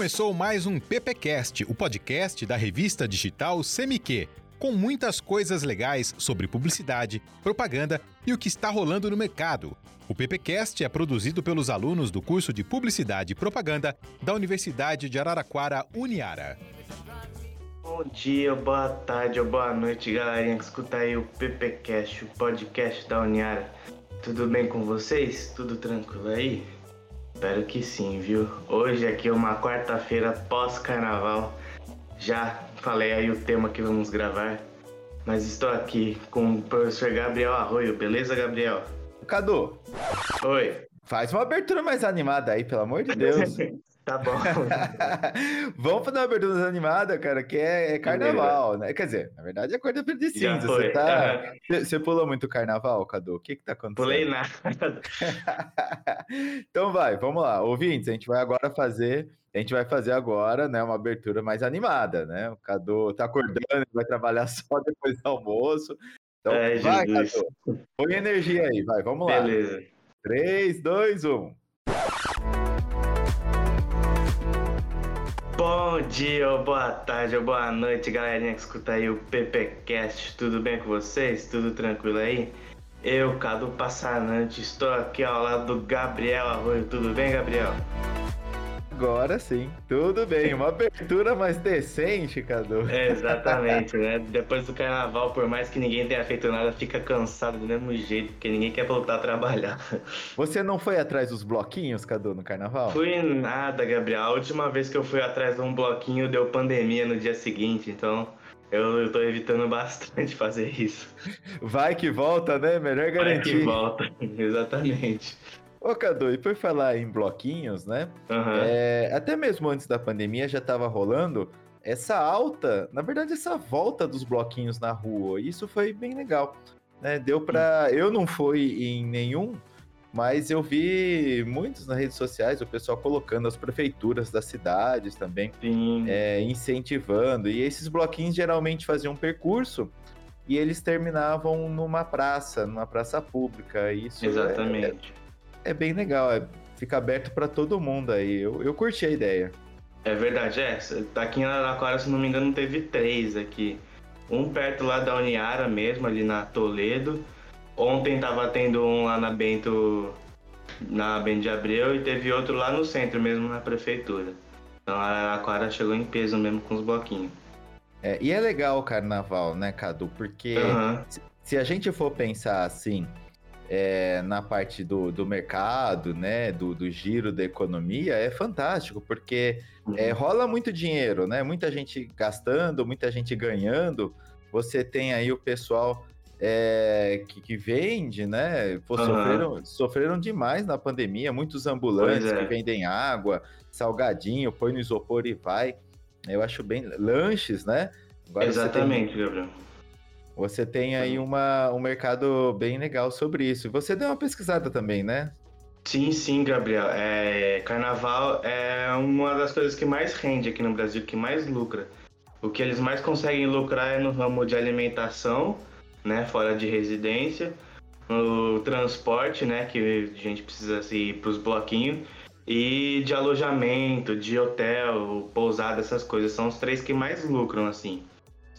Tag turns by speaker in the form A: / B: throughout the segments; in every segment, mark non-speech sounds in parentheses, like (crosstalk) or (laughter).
A: Começou mais um PPcast, o podcast da revista digital Semiquê, com muitas coisas legais sobre publicidade, propaganda e o que está rolando no mercado. O PPcast é produzido pelos alunos do curso de Publicidade e Propaganda da Universidade de Araraquara, Uniara.
B: Bom dia, boa tarde ou boa noite, galerinha que escuta aí o PPcast, o podcast da Uniara. Tudo bem com vocês? Tudo tranquilo aí? Espero que sim, viu? Hoje aqui é uma quarta-feira pós-carnaval. Já falei aí o tema que vamos gravar, mas estou aqui com o professor Gabriel Arroio, beleza, Gabriel?
C: Cadu,
B: Oi.
C: faz uma abertura mais animada aí, pelo amor de Deus. (laughs)
B: tá bom. (laughs)
C: Vamos fazer uma abertura mais animada, cara, que é, é carnaval, né? Quer dizer, na verdade é quarta-feira de cinza. Você tá...
B: Aham.
C: Você- pulou muito carnaval, Cadu? O que que tá acontecendo?
B: Pulei nada. (laughs)
C: então vai, vamos lá. Ouvintes, a gente vai agora fazer, a gente vai fazer agora, né, uma abertura mais animada, né? O Cadu tá acordando, vai trabalhar (laughs) só depois do almoço. Então
B: Ai,
C: vai,
B: Jesus.
C: Cadu. Põe energia aí, vai, vamos lá.
B: Beleza.
C: 3, 2, 1.
B: Bom dia, ou boa tarde, ou boa noite, galerinha que escuta aí o PPcast. Tudo bem com vocês? Tudo tranquilo aí? Eu, Cadu Passanante, estou aqui ao lado do Gabriel Arroio. Tudo bem, Gabriel?
C: Agora sim, tudo bem. Uma abertura mais decente, Cadu.
B: É, exatamente, né? Depois do carnaval, por mais que ninguém tenha feito nada, fica cansado do mesmo jeito, porque ninguém quer voltar a trabalhar. (laughs)
C: Você não foi atrás dos bloquinhos, Cadu, no carnaval?
B: Fui nada, Gabriel. A última vez que eu fui atrás de um bloquinho deu pandemia no dia seguinte, então eu, eu tô evitando bastante fazer isso.
C: Vai que volta, né? Melhor
B: Vai que
C: garantir.
B: volta, (laughs) exatamente.
C: Ô, Cadu, e por falar em bloquinhos, né?
B: Aham.
C: É, até mesmo antes da pandemia já estava rolando essa alta, na verdade, essa volta dos bloquinhos na rua. Isso foi bem legal. Né? Deu para. Eu não fui em nenhum, mas eu vi muitos nas redes sociais, o pessoal colocando as prefeituras das cidades também. É, incentivando. E esses bloquinhos geralmente faziam um percurso e eles terminavam numa praça, numa praça pública. Isso é-
B: Exatamente.
C: É, bem legal, é, fica aberto para todo mundo aí. Eu, eu curti a ideia.
B: É verdade, é. Aqui em Araraquara, se não me engano, teve três aqui. Um perto lá da Uniara mesmo, ali na Toledo. Ontem tava tendo um lá na Bento, na Bento de Abreu, e teve outro lá no centro mesmo, na prefeitura. Então Araraquara chegou em peso mesmo com os bloquinhos.
C: É, e é legal o carnaval, né, Cadu? Porque
B: Aham.
C: se a gente for pensar assim, é, na parte do, do mercado, né, do, do giro da economia, é fantástico, porque É, rola muito dinheiro, né? Muita gente gastando, muita gente ganhando. Você tem aí o pessoal é, que, que vende, né? Pô,
B: Aham.
C: sofreram, sofreram demais na pandemia. Muitos ambulantes
B: Pois é.
C: que vendem água, salgadinho, põe no isopor e vai. Eu acho bem. Lanches, né? Agora você tem-
B: Exatamente, Gabriel.
C: Você tem aí uma, um mercado bem legal sobre isso. Você deu uma pesquisada também, né?
B: Sim, sim, Gabriel. É, carnaval é uma das coisas que mais rende aqui no Brasil, que mais lucra. O que eles mais conseguem lucrar é no ramo de alimentação, né, fora de residência, no transporte, né, que a gente precisa assim, ir para os bloquinhos, e de alojamento, de hotel, pousada, essas coisas. São os três que mais lucram, assim.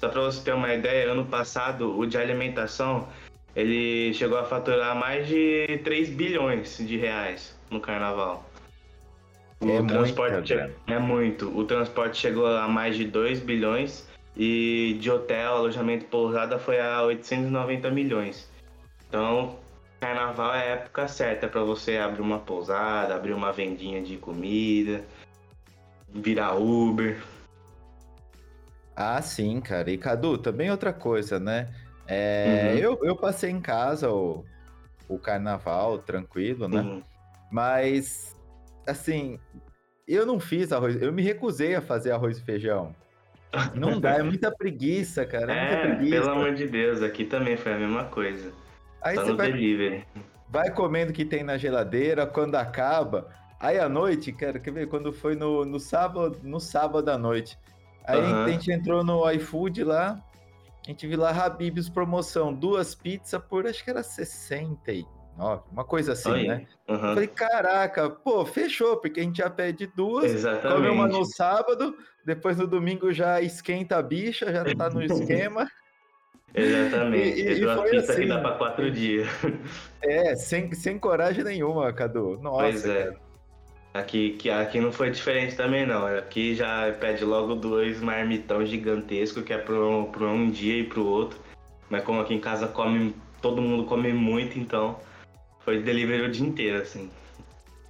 B: Só para você ter uma ideia, ano passado o de alimentação ele chegou a faturar mais de 3 bilhões de reais no carnaval. O
C: É
B: transporte che-
C: grana.
B: é muito. O transporte chegou a mais de 2 bilhões e de hotel, alojamento pousada foi a 890 milhões. Então, carnaval é a época certa para você abrir uma pousada, abrir uma vendinha de comida, virar Uber.
C: Ah, sim, cara. E Cadu, também outra coisa, né? É,
B: Uhum.
C: eu, eu passei em casa o, o carnaval, tranquilo, né?
B: Uhum.
C: Mas, assim, eu não fiz arroz, eu me recusei a fazer arroz e feijão. Não dá, é muita preguiça, cara. É,
B: É,
C: preguiça.
B: pelo amor de Deus, aqui também foi a mesma coisa.
C: Aí
B: Só
C: você
B: no
C: vai,
B: delivery.
C: vai comendo o que tem na geladeira, quando acaba. Aí à noite, cara, quer ver? Quando foi no, no sábado, no sábado à noite. Aí
B: Aham.
C: a gente entrou no iFood lá, a gente viu lá Habib's promoção, duas pizzas por acho que era 69 Ó, uma coisa assim, Oi. né? Uhum. Falei, caraca, pô, fechou, porque a gente já pede duas, Exatamente. come uma no sábado, depois no domingo já esquenta a bicha, já tá no esquema. (laughs)
B: Exatamente. E, e, e foi assim, que dá para quatro dias.
C: É, sem, sem coragem nenhuma, Cadu. Nossa, pois é. Cara.
B: Aqui, que, aqui não foi diferente também, não. Aqui já pede logo dois marmitão gigantesco, que é para um, um dia e para o outro. Mas como aqui em casa come, todo mundo come muito, então foi delivery o dia inteiro, assim.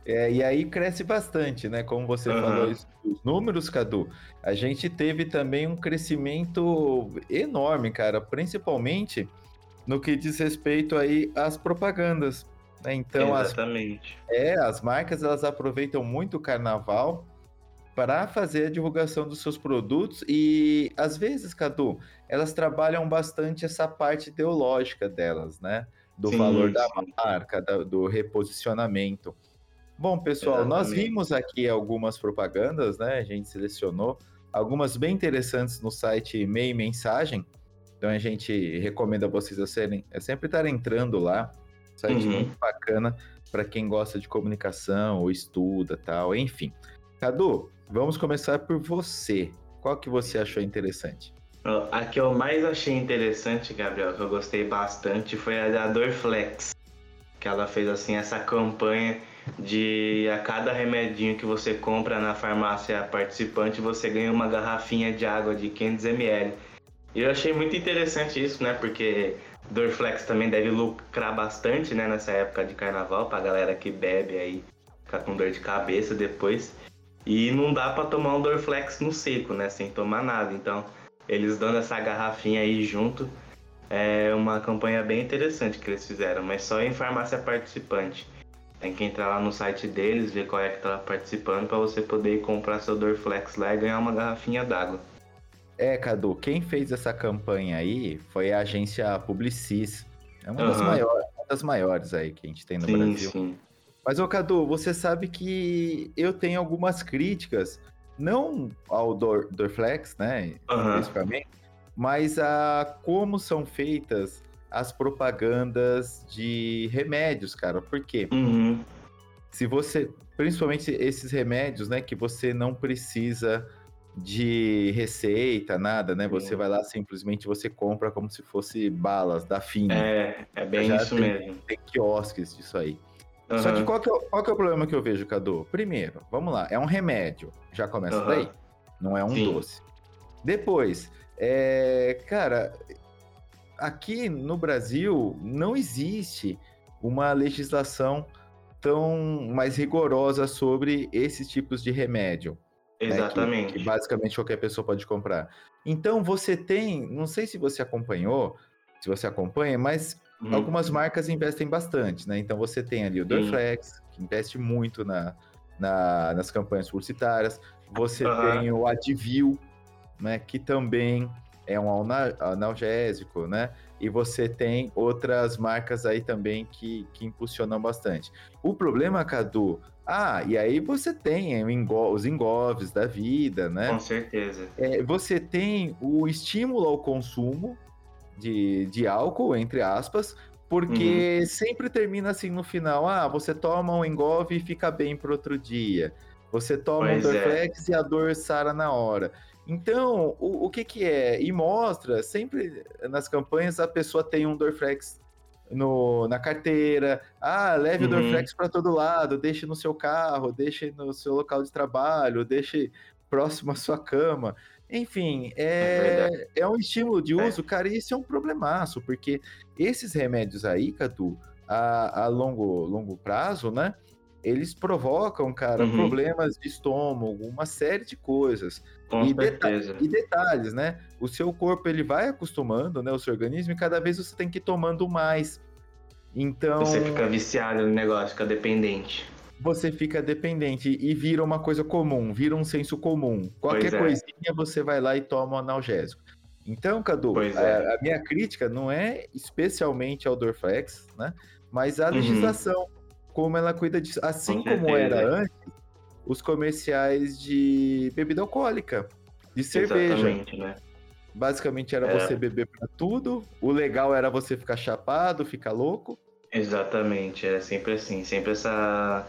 C: É, e aí cresce bastante, né? Como você uhum. falou, isso, os números, Cadu, a gente teve também um crescimento enorme, cara, principalmente no que diz respeito aí às propagandas. Né? Então,
B: Exatamente.
C: As, é, as marcas elas aproveitam muito o carnaval para fazer a divulgação dos seus produtos e às vezes, Cadu, elas trabalham bastante essa parte ideológica delas, né? Do sim, valor da marca, da, do reposicionamento. Bom, pessoal, Exatamente. nós vimos aqui algumas propagandas, né? A gente selecionou algumas bem interessantes no site Meio Mensagem. Então a gente recomenda vocês a, serem, a sempre estar entrando lá. Site uhum. muito bacana para quem gosta de comunicação ou estuda tal, enfim. Cadu, vamos começar por você. Qual que você achou interessante?
B: A que eu mais achei interessante, Gabriel, que eu gostei bastante, foi a da Dorflex. Que ela fez assim essa campanha de a cada remedinho que você compra na farmácia participante, você ganha uma garrafinha de água de 500 ml. E eu achei muito interessante isso, né? Porque Dorflex também deve lucrar bastante, né? Nessa época de carnaval, pra galera que bebe aí, ficar com dor de cabeça depois. E não dá para tomar um Dorflex no seco, né? Sem tomar nada. Então, eles dando essa garrafinha aí junto, é uma campanha bem interessante que eles fizeram, mas só em farmácia participante. Tem que entrar lá no site deles, ver qual é que tá participando para você poder comprar seu Dorflex lá e ganhar uma garrafinha d'água.
C: É, Cadu, quem fez essa campanha aí foi a agência Publicis. É uma, uhum. das, maiores, uma das maiores aí que a gente tem no sim, Brasil. Sim. Mas, ô Cadu, você sabe que eu tenho algumas críticas, não ao Dor, Dorflex, né, uhum. especificamente, mas a como são feitas as propagandas de remédios, cara. Por quê? Uhum. Se você, principalmente esses remédios, né, que você não precisa de receita, nada, né? Você vai lá simplesmente você compra como se fosse balas da Fini.
B: É, é bem Já isso
C: tem,
B: mesmo.
C: Tem quiosques disso aí. Uhum. Só que qual que, é, qual que, é, o problema que eu vejo, Cadu? Primeiro, vamos lá, é um remédio. Já começa uhum. daí. Não é um Sim. doce. Depois, é, cara, aqui no Brasil não existe uma legislação tão mais rigorosa sobre esses tipos de remédio.
B: Exatamente.
C: Né, que, que, basicamente qualquer pessoa pode comprar. Então você tem, não sei se você acompanhou, se você acompanha, mas uhum. algumas marcas investem bastante, né? Então você tem ali o Dorflex, que investe muito na, na, nas campanhas publicitárias. Você uhum. tem o Advil, né? Que também é um analgésico, né? E você tem outras marcas aí também que, que impulsionam bastante. O problema, Cadu, ah, e aí você tem os engoves da vida, né?
B: Com certeza.
C: É, você tem o estímulo ao consumo de, de álcool, entre aspas, porque uhum. sempre termina assim no final, ah, você toma um engove e fica bem para outro dia. Você toma pois um é. Dorflex é. e a dor sara na hora. Então, o, o que que é? E mostra, sempre nas campanhas a pessoa tem um Dorflex no, na carteira. Ah, leve uhum. o Dorflex para todo lado, deixe no seu carro, deixe no seu local de trabalho, deixe próximo à sua cama. Enfim, é, é, é um estímulo de é. uso, é. cara, e isso é um problemaço, porque esses remédios aí, Cadu, a, a longo, longo prazo, né? Eles provocam, cara, uhum. problemas de estômago, uma série de coisas.
B: Com e, certeza.
C: Deta e detalhes, né? O seu corpo ele vai acostumando, né? O seu organismo, e cada vez você tem que ir tomando mais. Então.
B: Você fica viciado no negócio, fica dependente.
C: Você fica dependente e vira uma coisa comum, vira um senso comum. Qualquer é. coisinha você vai lá e toma um analgésico. Então, Cadu, a, é. a, minha crítica não é especialmente ao Dorflex, né? Mas a uhum. legislação. Uhum como ela cuida disso. Assim Com como certeza. era antes, os comerciais de bebida alcoólica, de cerveja. Né? Basicamente era é. você beber para tudo. O legal era você ficar chapado, ficar louco.
B: Exatamente, é sempre assim, sempre essa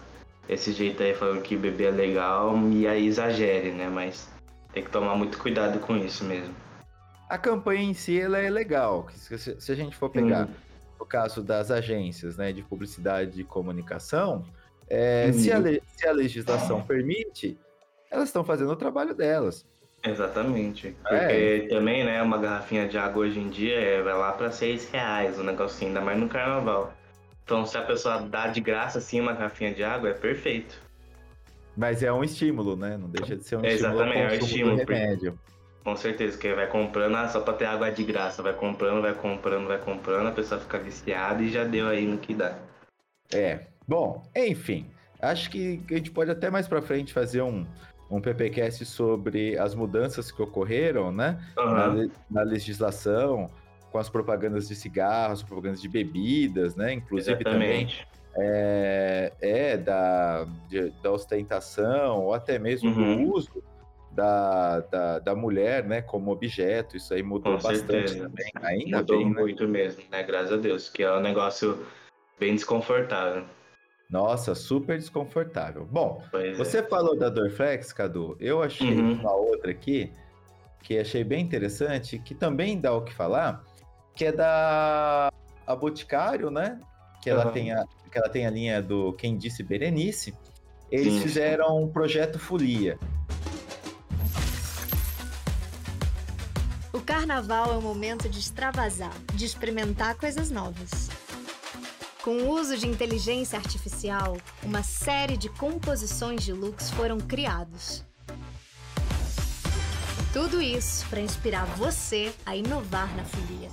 B: esse jeito aí falando que beber é legal e aí exagere, né? Mas tem que tomar muito cuidado com isso mesmo.
C: A campanha em si ela é legal. Se, a gente for pegar o caso das agências né, de publicidade e comunicação, é, hum. se, a, se, a, legislação permite, elas estão fazendo o trabalho delas.
B: Exatamente. É. Porque é. também, né, uma garrafinha de água hoje em dia é, vai lá para seis reais o um negocinho, ainda mais no carnaval. Então, se a pessoa dá de graça assim uma garrafinha de água, é perfeito.
C: Mas é um estímulo, né? Não deixa de ser um é, estímulo.
B: Exatamente, é um estímulo. Remédio. Com certeza, que vai comprando, ah, só pra ter água de graça. Vai comprando, vai comprando, vai comprando, a pessoa fica viciada e já deu aí no que dá.
C: É. Bom, enfim. Acho que a gente pode até mais pra frente fazer um, um PPcast sobre as mudanças que ocorreram, né? Uhum. Na, na, legislação, com as propagandas de cigarros, propagandas de bebidas, né? Inclusive Exatamente. também é, é da, de, da ostentação, ou até mesmo uhum. do uso da, da, da, mulher, né, como objeto. Isso aí mudou Com bastante certeza. também. Ainda
B: mudou
C: bem,
B: né? muito né? mesmo, né? Graças a Deus, que é um negócio bem desconfortável.
C: Nossa, super desconfortável. Bom, pois você é. falou da Dorflex, Cadu. Eu achei uhum. uma outra aqui que achei bem interessante, que também dá o que falar, que é da a Boticário, né? Que ela, uhum. tem a, que ela tem a linha do Quem Disse Berenice. Eles Sim. fizeram um projeto Folia.
D: O carnaval é um momento de extravasar, de experimentar coisas novas. Com o uso de inteligência artificial, uma série de composições de looks foram criados. Tudo isso para inspirar você a inovar na folia.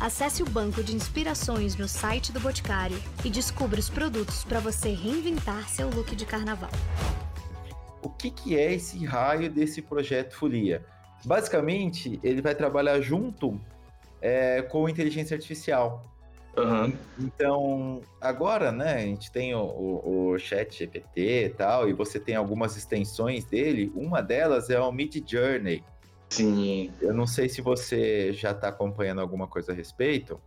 D: Acesse o banco de inspirações no site do Boticário e descubra os produtos para você reinventar seu look de carnaval.
C: O que, que é esse raio desse projeto Folia? Basicamente, ele vai trabalhar junto é, com inteligência artificial.
B: Uhum.
C: Então, agora, né, a gente tem o, o, o, Chat GPT e tal, e você tem algumas extensões dele. Uma delas é o Mid Journey.
B: Sim.
C: Eu não sei se você já está acompanhando alguma coisa a respeito.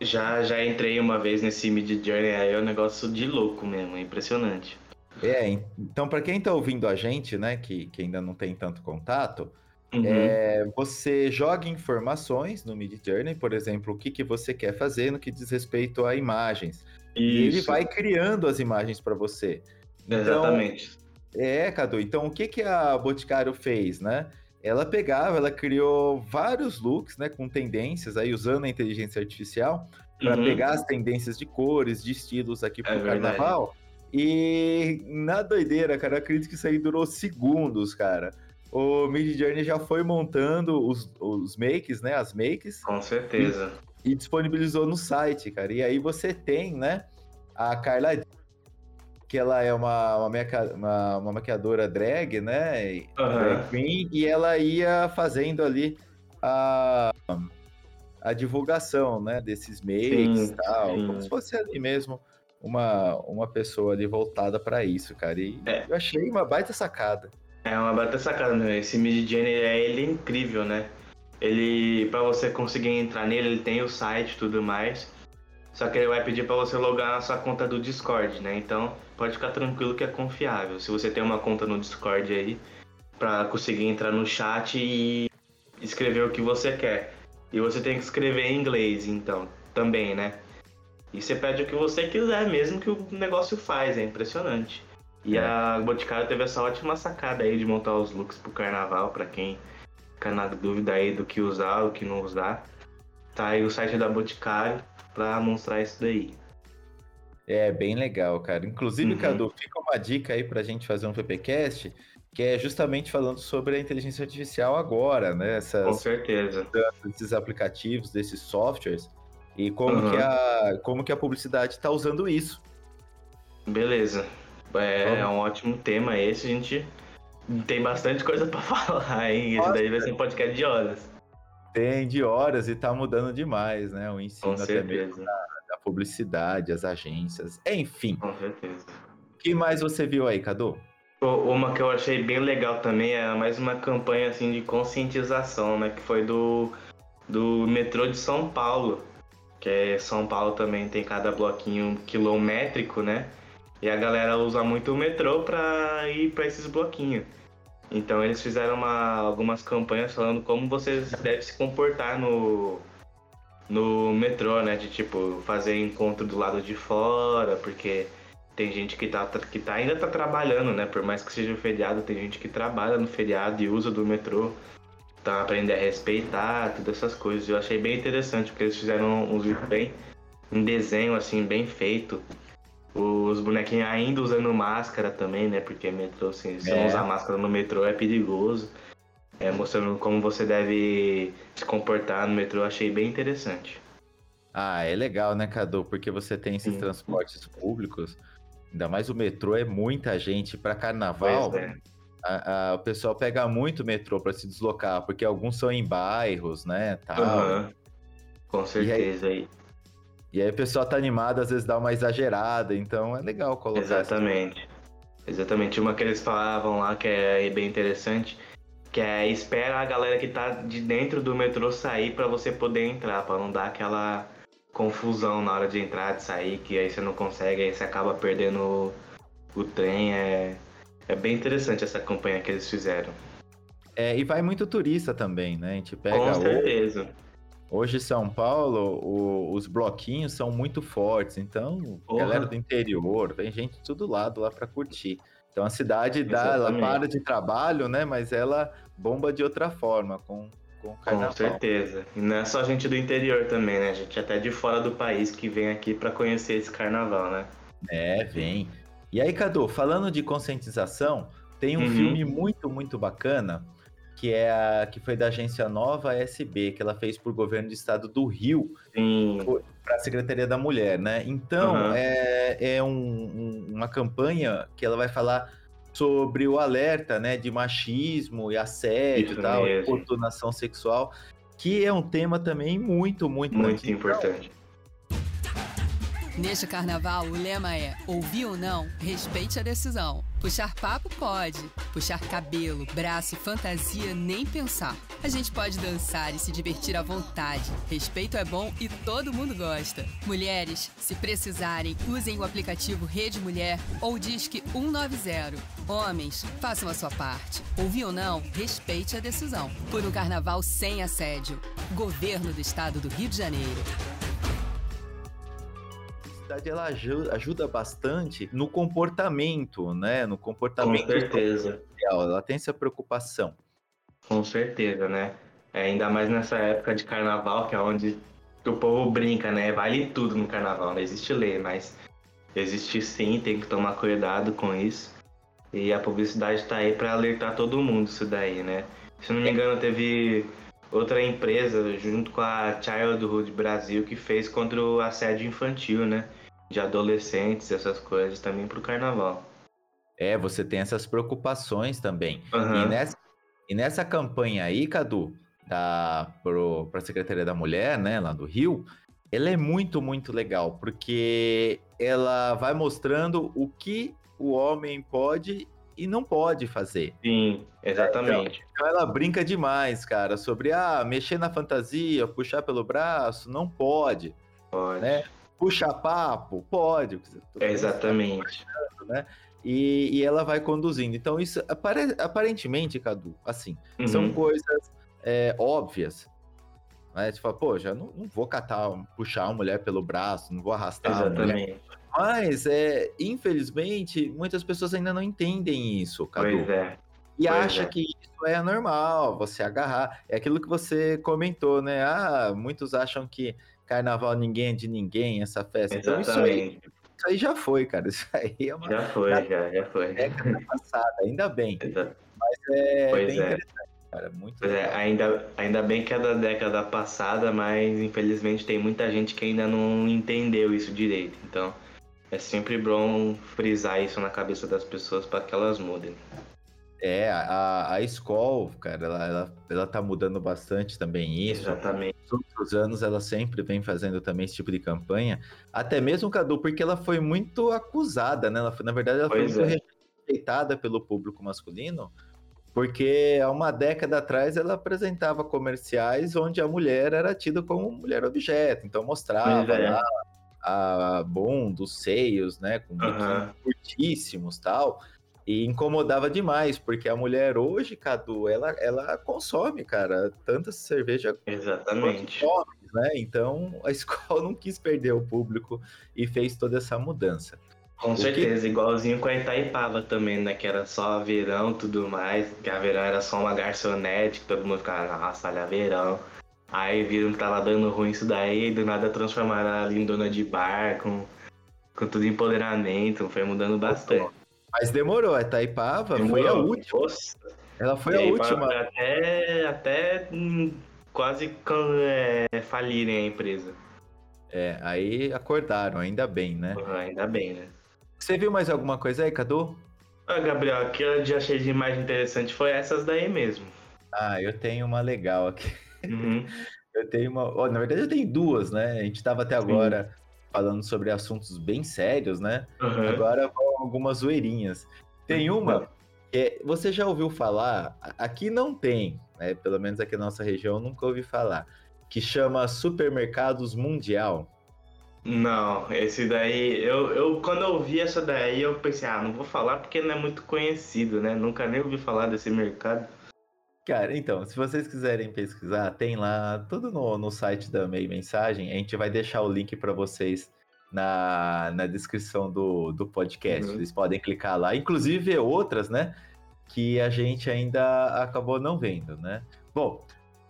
B: Já, já entrei uma vez nesse Mid Journey, aí é um negócio de louco mesmo, é impressionante.
C: É, então para quem está ouvindo a gente, né, que, que ainda não tem tanto contato, Uhum. É, você joga informações no Mid Journey, por exemplo, o que, que você quer fazer no que diz respeito a imagens. Isso. E ele vai criando as imagens para você.
B: Então, Exatamente.
C: É, Cadu. Então, o que, que a Boticário fez, né? Ela pegava, ela criou vários looks, né, com tendências aí usando a inteligência artificial para uhum. pegar as tendências de cores, de estilos aqui pro é carnaval. E na doideira, cara, acredito que isso aí durou segundos, cara o Mid Journey já foi montando os, os makes, né? As makes.
B: Com certeza.
C: E, e, disponibilizou no site, cara. E aí você tem, né? A Carla que ela é uma, uma, meca, uma, uma maquiadora drag, né? Uhum. Drag queen, e ela ia fazendo ali a, a divulgação, né? Desses makes e tal. Sim. Como se fosse ali mesmo uma, uma pessoa ali voltada para isso, cara. E é. eu achei uma baita sacada.
B: É uma baita sacada, né? Esse Mid Journey ele é incrível, né? Ele, para você conseguir entrar nele, ele tem o site e tudo mais. Só que ele vai pedir para você logar na sua conta do Discord, né? Então, pode ficar tranquilo que é confiável. Se você tem uma conta no Discord aí, para conseguir entrar no chat e escrever o que você quer. E você tem que escrever em inglês, então, também, né? E você pede o que você quiser, mesmo que o negócio faz, é impressionante. E é. a Boticário teve essa ótima sacada aí de montar os looks pro carnaval, para quem fica na dúvida aí do que usar, o que não usar. Tá aí o site da Boticário pra mostrar isso daí.
C: É, bem legal, cara. Inclusive, uhum. Cadu, fica uma dica aí pra gente fazer um PPcast, que é justamente falando sobre a inteligência artificial agora, né?
B: Essas, Com certeza.
C: Esses aplicativos, desses softwares, e como, uhum. que, a, como que a publicidade está usando isso.
B: Beleza. É, é um ótimo tema esse, a gente tem bastante coisa (laughs) para falar, hein? Esse daí vai ser um podcast de horas.
C: Tem de horas e tá mudando demais, né? O ensino até mesmo da, da, publicidade, as agências, enfim.
B: Com certeza.
C: O que mais você viu aí, Cadu?
B: Uma que eu achei bem legal também é mais uma campanha assim de conscientização, né? Que foi do, do metrô de São Paulo que é São Paulo também tem cada bloquinho quilométrico, né? E a galera usa muito o metrô para ir para esses bloquinhos. Então eles fizeram uma, algumas campanhas falando como você deve se comportar no, no metrô, né? De tipo, fazer encontro do lado de fora, porque tem gente que, tá, que tá, ainda tá trabalhando, né? Por mais que seja feriado, tem gente que trabalha no feriado e usa do metrô. Então aprender a respeitar, todas essas coisas. Eu achei bem interessante, porque eles fizeram uns vídeos bem em desenho, assim, bem feito. Os bonequinhos ainda usando máscara também, né? Porque metrô, assim, se é. não usar máscara no metrô é perigoso. É, mostrando como você deve se comportar no metrô, achei bem interessante.
C: Ah, é legal, né, Cadu? Porque você tem esses Sim. transportes públicos Ainda mais o metrô é muita gente para carnaval. É. A, a, o pessoal pega muito metrô para se deslocar, porque alguns são em bairros, né? Tal. Uhum.
B: Com certeza. E aí,
C: e aí o pessoal tá animado, às vezes dá uma exagerada, então é legal colocar.
B: Exatamente. Exatamente. Uma que eles falavam lá que é bem interessante, que é espera a galera que tá de dentro do metrô sair para você poder entrar, para não dar aquela confusão na hora de entrar, de sair, que aí você não consegue, aí você acaba perdendo o, o trem. É, é bem interessante essa campanha que eles fizeram.
C: É, e vai muito turista também, né? A gente pega.
B: Com certeza.
C: Hoje, hoje São Paulo, o, os bloquinhos são muito fortes, então, Porra. galera do interior, vem gente de todo lado lá para curtir. Então a cidade dá, ela para de trabalho, né? Mas ela bomba de outra forma, com com
B: Com certeza. E não é só gente do interior também, né? Gente até de fora do país que vem aqui para conhecer esse carnaval, né?
C: É, vem. E aí, Cadu, falando de conscientização, tem um uhum. filme muito, muito bacana que é a, que foi da agência Nova SB, que ela fez por governo do estado do Rio para a Secretaria da Mulher, né? Então, uhum. é, é um, um, uma campanha que ela vai falar sobre o alerta, né, de machismo e assédio Isso e tal, sexual, que é um tema também muito, muito,
B: muito importante.
E: Neste carnaval, o lema é: ouvir ou não, respeite a decisão. Puxar papo pode, puxar cabelo, braço e fantasia nem pensar. A gente pode dançar e se divertir à vontade. Respeito é bom e todo mundo gosta. Mulheres, se precisarem, usem o aplicativo Rede Mulher ou Disque 190. Homens, façam a sua parte. Ouvir ou não, respeite a decisão. Por um carnaval sem assédio. Governo do Estado do Rio de Janeiro
C: publicidade ela ajuda, ajuda bastante no comportamento, né? No comportamento.
B: Com certeza.
C: Social. Ela tem essa preocupação.
B: Com certeza, né? É, ainda mais nessa época de carnaval, que é onde o povo brinca, né? Vale tudo no carnaval, não existe lei, mas existe sim, tem que tomar cuidado com isso. E a publicidade está aí para alertar todo mundo isso daí, né? Se não me engano, teve outra empresa junto com a Childhood Brasil que fez contra o assédio infantil, né? De adolescentes, essas coisas também pro carnaval.
C: É, você tem essas preocupações também. Uhum. E, nessa, e nessa campanha aí, Cadu, da, pro, pra Secretaria da Mulher, né, lá do Rio, ela é muito, muito legal, porque ela vai mostrando o que o homem pode e não pode fazer.
B: Sim, exatamente.
C: Então, então, ela brinca demais, cara, sobre ah, mexer na fantasia, puxar pelo braço, não pode.
B: Pode. Né?
C: Puxar papo, pode.
B: É exatamente.
C: Né? E, e, ela vai conduzindo. Então, isso aparentemente, Cadu, assim, uhum. são coisas é, óbvias. Né? Você fala, pô, já não, não, vou catar, puxar uma mulher pelo braço, não vou arrastar
B: Exatamente.
C: Mas, é, infelizmente, muitas pessoas ainda não entendem isso, Cadu.
B: Pois é.
C: E pois acha é. que isso é normal, você agarrar. É aquilo que você comentou, né? Ah, muitos acham que carnaval ninguém é de ninguém, essa festa.
B: Então, isso aí,
C: isso aí já foi, cara. (laughs) Isso aí é
B: uma. Já foi, já, já foi.
C: É passada, ainda bem. Exato. Mas é
B: pois
C: bem
B: é. interessante, cara. Muito é, ainda, ainda bem que é da década passada, mas infelizmente tem muita gente que ainda não entendeu isso direito. Então é sempre bom frisar isso na cabeça das pessoas para que elas mudem.
C: É, a, a escola, cara, ela, ela, ela tá mudando bastante também isso.
B: Exatamente.
C: Nos outros anos ela sempre vem fazendo também esse tipo de campanha. Até mesmo, Cadu, porque ela foi muito acusada, né? Ela foi, na verdade, ela pois foi muito é. rejeitada pelo público masculino Porque há uma década atrás ela apresentava comerciais onde a mulher era tida como mulher objeto. Então mostrava
B: é.
C: lá a bunda, os seios, né? Com biquíni curtíssimos tal. E incomodava demais, porque a mulher hoje, Cadu, ela, ela consome, cara, tanta cerveja
B: Exatamente.
C: homens, né? Então a (laughs) escola não quis perder o público e fez toda essa mudança.
B: Com
C: que-
B: certeza, igualzinho com a Itaipava também, né? Que era só verão e tudo mais. Que a verão era só uma garçonete, que todo mundo ficava, nossa, olha verão. Aí viram que tava dando ruim isso daí, e do nada transformaram ela em dona de bar, com, com tudo empoderamento, foi mudando bastante.
C: Mas demorou, a Itaipava foi a
B: Demorou.
C: última.
B: Nossa,
C: Ela foi a última.
B: Até, até hum, quase é, falirem a empresa.
C: É, aí acordaram, ainda bem, né?
B: Ah, Ainda bem, né?
C: Você viu mais alguma coisa aí, Cadu?
B: Ah, Gabriel, o que eu já achei de mais interessante foi essas daí mesmo.
C: Ah, eu tenho uma legal aqui.
B: Uhum. (laughs)
C: Eu tenho uma. ó, na verdade, eu tenho duas, né? A gente estava até agora falando sobre assuntos bem sérios, né?
B: Uhum.
C: Agora vão algumas zoeirinhas. Tem uma que é- você já ouviu falar? Aqui não tem, né? Pelo menos aqui na nossa região eu nunca ouvi falar. Que chama Supermercados Mundial.
B: Não, esse daí, eu, eu quando eu vi essa daí, eu pensei, ah, não vou falar porque não é muito conhecido, né? Nunca nem ouvi falar desse mercado.
C: Cara, então, se vocês quiserem pesquisar, tem lá tudo no, no site da Meio Mensagem. A gente vai deixar o link para vocês na, na descrição do, do podcast.
B: Uhum.
C: Vocês podem clicar lá. Inclusive, ver outras, né? Que a gente ainda acabou não vendo, né? Bom,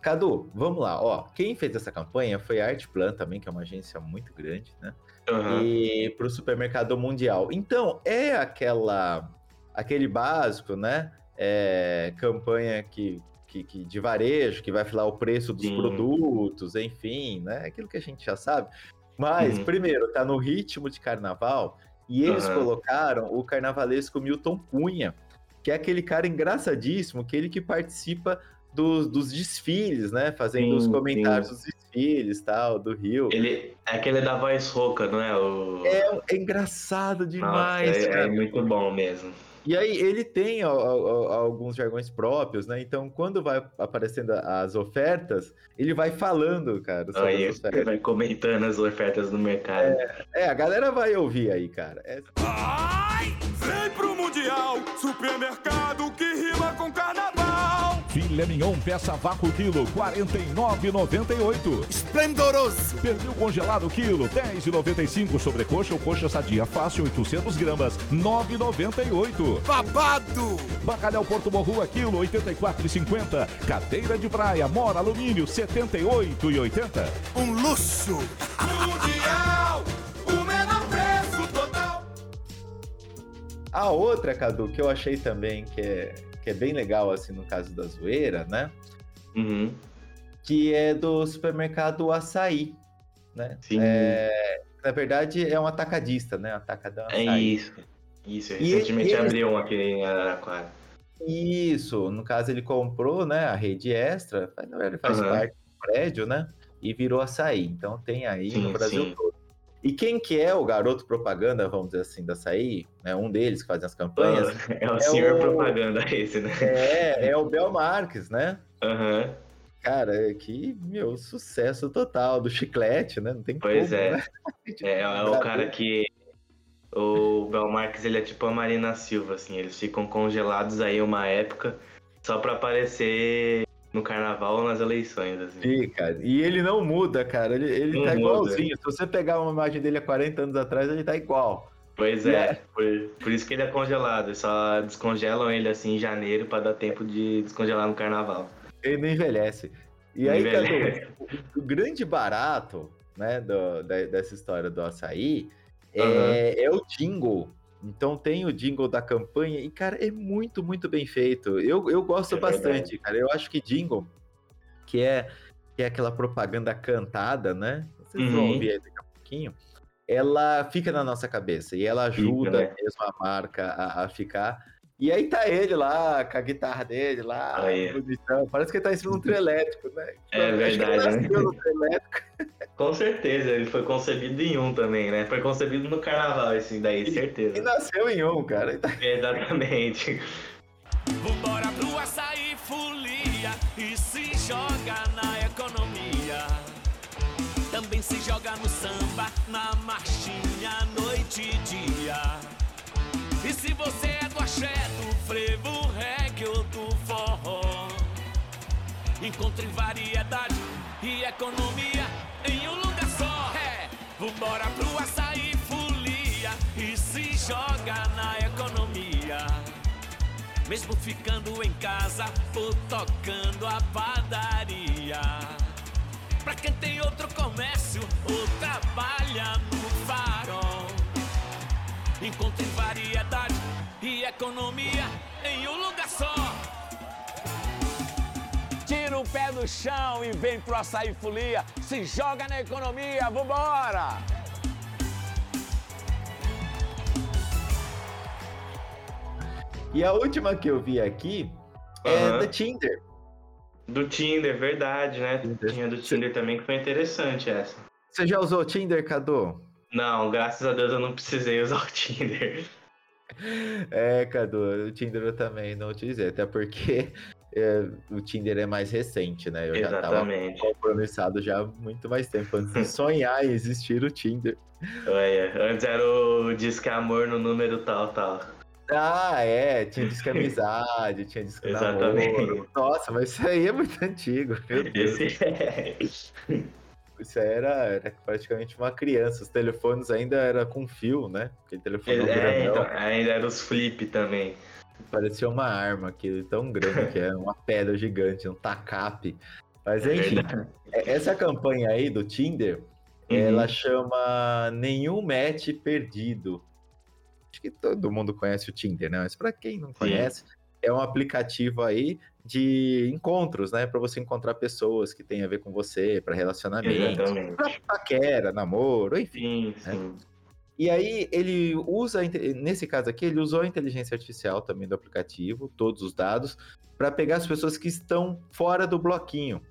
C: Cadu, vamos lá. Ó, quem fez essa campanha foi a Artplan também, que é uma agência muito grande, né?
B: Uhum.
C: e para o supermercado mundial. Então, é aquela aquele básico, né? É, campanha que, que, que- de varejo, que vai falar o preço dos
B: Sim.
C: produtos, enfim, né? Aquilo que a gente já sabe. Mas,
B: Uhum.
C: primeiro, tá no ritmo de carnaval e eles
B: Aham.
C: colocaram o carnavalesco Milton Cunha, que é aquele cara engraçadíssimo, aquele que participa dos, dos desfiles, né? Fazendo os
B: Sim,
C: comentários
B: sim.
C: dos desfiles, tal, do Rio.
B: Ele é aquele da voz rouca, não é? O...
C: É, é engraçado
B: Nossa,
C: demais,
B: é, é
C: cara.
B: muito bom mesmo.
C: E aí ele tem ó, ó, alguns jargões próprios, né? Então, quando vai aparecendo as ofertas, ele vai falando, cara, sobre
B: Aí
C: ofertas.
B: vai comentando as ofertas no mercado.
C: É, a galera vai ouvir aí, cara. É-
F: Ai, vem pro Mundial, supermercado
G: Filé mignon peça vácuo quilo, 49,98.
F: Esplendoroso.
G: Pernil congelado quilo, 10,95. Sobrecoxa ou coxa sadia fácil, 800 gramas, 9,98.
F: Babado.
G: Bacalhau Porto Morrua quilo, 84,50. Cadeira de praia, mora alumínio, 78,80.
F: Um luxo. Mundial, o menor preço total.
C: A outra, Cadu, que eu achei também que é, que é bem legal, assim, no caso da zoeira, né?
B: Uhum.
C: Que é do supermercado Açaí, né?
B: Sim.
C: É, na verdade, é um atacadista, né? Atacadão
B: É
C: Açaí.
B: isso. Isso,
C: E
B: recentemente
C: eles-
B: abriu um aqui em Araraquara.
C: Isso, no caso ele comprou, né, a rede extra, na verdade faz
B: Aham.
C: parte do prédio, né, e virou açaí. Então tem aí
B: Sim,
C: no Brasil
B: sim.
C: todo. E quem que é o garoto propaganda, vamos dizer assim, da açaí, né, um deles que fazem as campanhas, (laughs)
B: É o senhor
C: o-
B: propaganda (laughs) esse, né?
C: é, é o Bel Marques, né?
B: Aham.
C: Cara, que, meu, sucesso total do chiclete, né? Não tem
B: Pois
C: como,
B: é.
C: né?
B: É, é o cara que. O Belmarques, ele é tipo a Marina Silva, assim. Eles ficam congelados aí uma época só pra aparecer no carnaval ou nas eleições, assim.
C: Fica. E ele não muda, cara. Ele, ele
B: Não
C: tá
B: muda.
C: igualzinho. Se você pegar uma imagem dele há 40 anos atrás, ele tá igual.
B: Pois é,
C: é.
B: por, por isso que ele é congelado. Só descongelam ele assim em janeiro pra dar tempo de descongelar no carnaval.
C: Ele não envelhece. E
B: Não
C: aí,
B: envelhece.
C: O, o grande barato, né, do- da- dessa história do açaí é,
B: Aham.
C: é o jingle. Então tem o jingle da campanha e, cara, é muito, muito bem feito. Eu, eu gosto
B: É
C: bastante, cara. Eu acho que jingle, que é, que é aquela propaganda cantada, né? Vocês vão
B: Uhum.
C: ouvir aí daqui a pouquinho. Ela fica na nossa cabeça e ela
B: Fica,
C: ajuda
B: né?
C: mesmo a marca a, a ficar. E aí tá ele lá, com a guitarra dele lá, bonitão. Parece que ele tá em cima de um trio elétrico, né?
B: É
C: Acho
B: verdade, né? Com certeza, ele foi concebido em um também, né? Foi concebido no carnaval, esse daí,
C: E
B: certeza.
C: nasceu em um, cara. Tá- (laughs)
B: Exatamente.
F: Vambora pro açaí folia e se joga na economia. Também se joga no samba, na marchinha, noite e dia. E se você é frevo, reggae ou do forró, encontre variedade e economia em um lugar só. É, vambora pro açaí folia e se joga na economia. Mesmo ficando em casa ou tocando a padaria. Pra quem tem outro comércio ou trabalha no farol. Encontre variedade economia em um lugar só.
H: Tira o pé do chão e vem pro açaí folia. Se joga na economia, vambora!
C: E a última que eu vi aqui é
B: Aham.
C: da Tinder.
B: Do Tinder, verdade, né?
C: Tinder.
B: Tinha do Tinder também que foi interessante essa.
C: Você já usou o Tinder, Cadu?
B: Não, graças a Deus eu não precisei usar o (laughs) Tinder.
C: É, Cadu, o Tinder eu também não utilizei, até porque (laughs) é, o Tinder é mais recente, né? Eu já tava
B: Exatamente.
C: compromissado já há muito mais tempo, antes de (laughs) sonhar em existir o Tinder.
B: Olha, antes era o Disque Amor no número tal, tal.
C: Ah, é, tinha disco amizade, tinha disco (laughs)
B: Exatamente.
C: namoro. Nossa, mas isso aí é muito antigo, meu Deus.
B: Esse é.
C: Isso aí era, era praticamente uma criança. Os telefones ainda era com fio, né? Aquele telefone
B: É,
C: grandão,
B: então, ainda era os flip também.
C: parecia uma arma, aquilo tão grande que é, uma pedra gigante, um tacape. Mas
B: É
C: enfim, é- essa campanha aí do Tinder,
B: Uhum.
C: ela chama Nenhum Match Perdido. Acho que todo mundo conhece o Tinder, né? Mas para quem não conhece, é um aplicativo aí de encontros, né? Para você encontrar pessoas que têm a ver com você, para relacionamento, pra paquera, namoro, enfim.
B: Sim, sim.
C: E aí ele usa, nesse caso aqui, ele usou a inteligência artificial também do aplicativo, todos os dados, para pegar as pessoas que estão fora do bloquinho.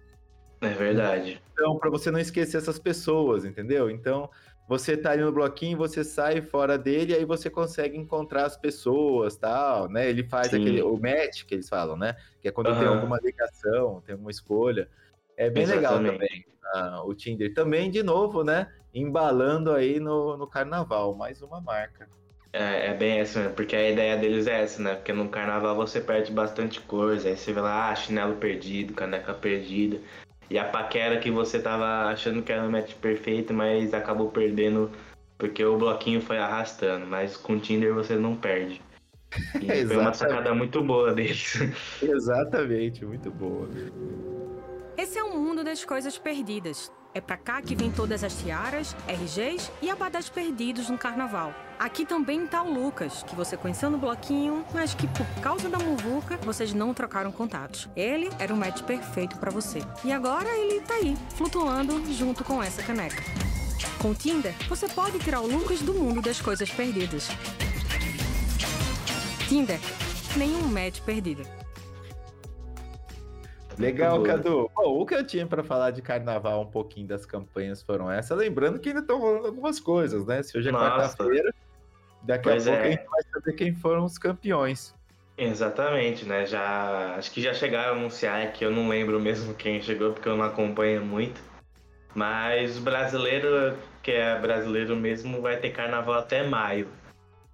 B: É verdade.
C: Então, para você não esquecer essas pessoas, entendeu? Então, você tá ali no bloquinho, você sai fora dele, aí você consegue encontrar as pessoas, tal, né? Ele faz
B: Sim.
C: aquele o match que eles falam, né? Que é quando tem
B: Aham.
C: alguma ligação, tem uma escolha. É bem legal
B: Exatamente.
C: também ah, o Tinder. Também, de novo, né? Embalando aí no, no carnaval, mais uma marca.
B: É, é bem essa mesmo, porque a ideia deles é essa, né? Porque no carnaval você perde bastante coisa. Aí você vê lá, ah, chinelo perdido, caneca perdida. E a paquera que você tava achando que era o match perfeito, mas acabou perdendo porque o bloquinho foi arrastando. Mas com o Tinder você não perde. E (laughs) foi uma sacada muito boa deles.
C: Exatamente, muito boa.
I: Esse é o mundo das coisas perdidas. É pra cá que vem todas as tiaras, RGs e abadás perdidos no carnaval. Aqui também tá o Lucas, que você conheceu no bloquinho, mas que por causa da muvuca vocês não trocaram contatos. Ele era o match perfeito pra você. E agora ele tá aí, flutuando junto com essa caneca. Com Tinder, você pode tirar o Lucas do mundo das coisas perdidas. Tinder, nenhum match perdido.
C: Legal. Cadu. Bom, o que eu tinha para falar de carnaval, um pouquinho das campanhas foram essas. Lembrando que ainda estão rolando algumas coisas, né? Se hoje é quarta-feira, daqui
B: Pois
C: a pouco
B: é.
C: a gente vai saber quem foram os campeões.
B: Exatamente, né? Já acho que já chegaram a anunciar que eu não lembro mesmo quem chegou porque eu não acompanho muito. Mas o brasileiro, que é brasileiro mesmo, vai ter carnaval até maio.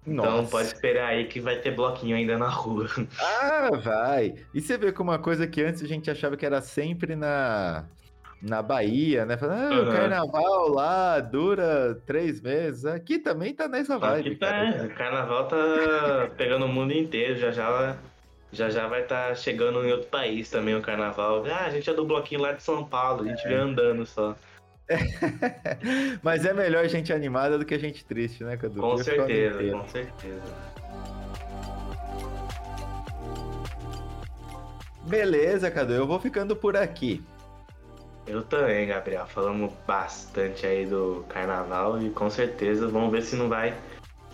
B: Então
C: Nossa.
B: pode esperar aí que vai ter bloquinho ainda na rua. (laughs)
C: Ah, vai. E você vê como uma coisa que antes a gente achava que era sempre na, na Bahia, né? Falando, ah, o
B: Aham.
C: carnaval lá dura três meses. Aqui também tá nessa vibe.
B: Aqui tá,
C: cara.
B: o carnaval tá pegando o mundo inteiro, já já, já, já vai estar chegando em outro país também o carnaval. Ah, a gente é do bloquinho lá de São Paulo, a gente vem andando só. (laughs)
C: Mas é melhor gente animada do que a gente triste, né, Cadu?
B: Com
C: Eu
B: certeza, com certeza.
C: Beleza, Cadu, eu vou ficando por aqui.
B: Eu também, Gabriel. Falamos bastante aí do carnaval e com certeza vamos ver se não vai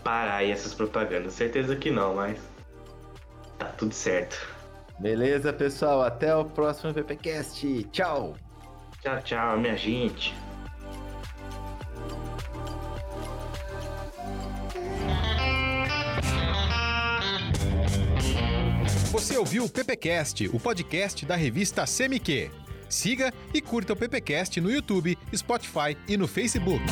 B: parar aí essas propagandas. Certeza que não, mas tá tudo certo.
C: Beleza, pessoal? Até o próximo VPcast. Tchau!
B: Tchau, tchau, minha gente.
A: Você ouviu o PPcast, o podcast da revista CMQ. Siga e curta o PPcast no YouTube, Spotify e no Facebook.